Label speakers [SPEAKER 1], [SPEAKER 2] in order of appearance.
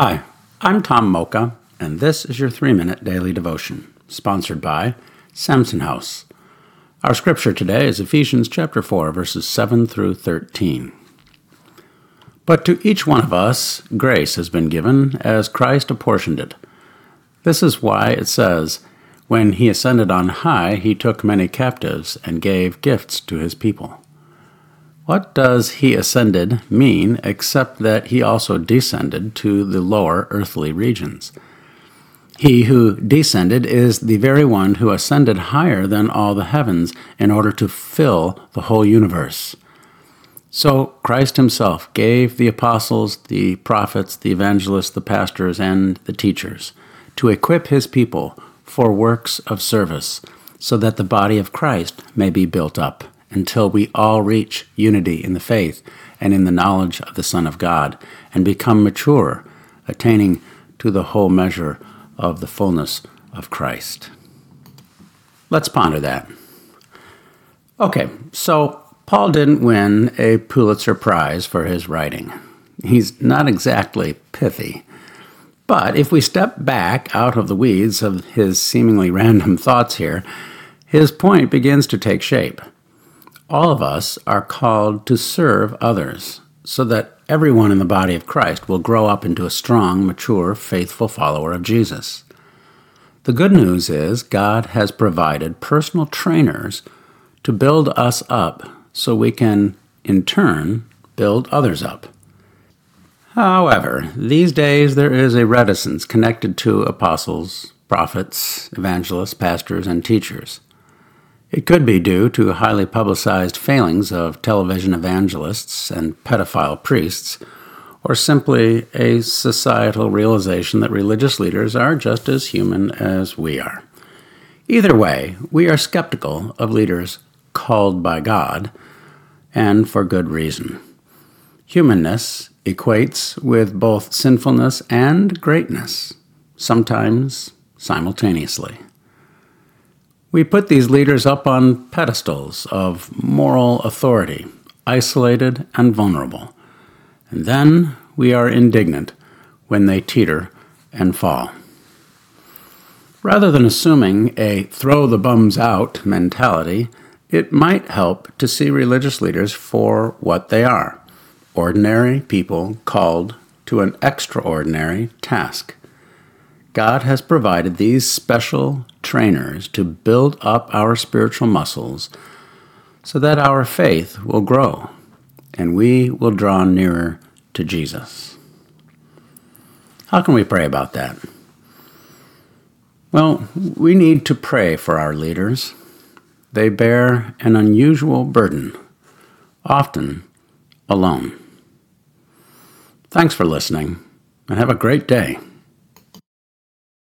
[SPEAKER 1] Hi, I'm Tom Mocha, and this is your three minute daily devotion, sponsored by Samson House. Our scripture today is Ephesians chapter 4, verses 7 through 13. But to each one of us, grace has been given as Christ apportioned it. This is why it says, When he ascended on high, he took many captives and gave gifts to his people. What does he ascended mean except that he also descended to the lower earthly regions? He who descended is the very one who ascended higher than all the heavens in order to fill the whole universe. So Christ himself gave the apostles, the prophets, the evangelists, the pastors, and the teachers to equip his people for works of service so that the body of Christ may be built up until we all reach unity in the faith and in the knowledge of the Son of God and become mature, attaining to the whole measure of the fullness of Christ. Let's ponder that. Okay, so Paul didn't win a Pulitzer Prize for his writing. He's not exactly pithy. But if we step back out of the weeds of his seemingly random thoughts here, his point begins to take shape all of us are called to serve others so that everyone in the body of Christ will grow up into a strong, mature, faithful follower of Jesus. The good news is God has provided personal trainers to build us up so we can, in turn, build others up. However, these days there is a reticence connected to apostles, prophets, evangelists, pastors, and teachers. It could be due to highly publicized failings of television evangelists and pedophile priests, or simply a societal realization that religious leaders are just as human as we are. Either way, we are skeptical of leaders called by God, and for good reason. Humanness equates with both sinfulness and greatness, sometimes simultaneously. We put these leaders up on pedestals of moral authority, isolated and vulnerable. And then we are indignant when they teeter and fall. Rather than assuming a throw the bums out mentality, it might help to see religious leaders for what they are ordinary people called to an extraordinary task. God has provided these special trainers to build up our spiritual muscles so that our faith will grow and we will draw nearer to Jesus. How can we pray about that? Well, we need to pray for our leaders. They bear an unusual burden, often alone. Thanks for listening, and have a great day.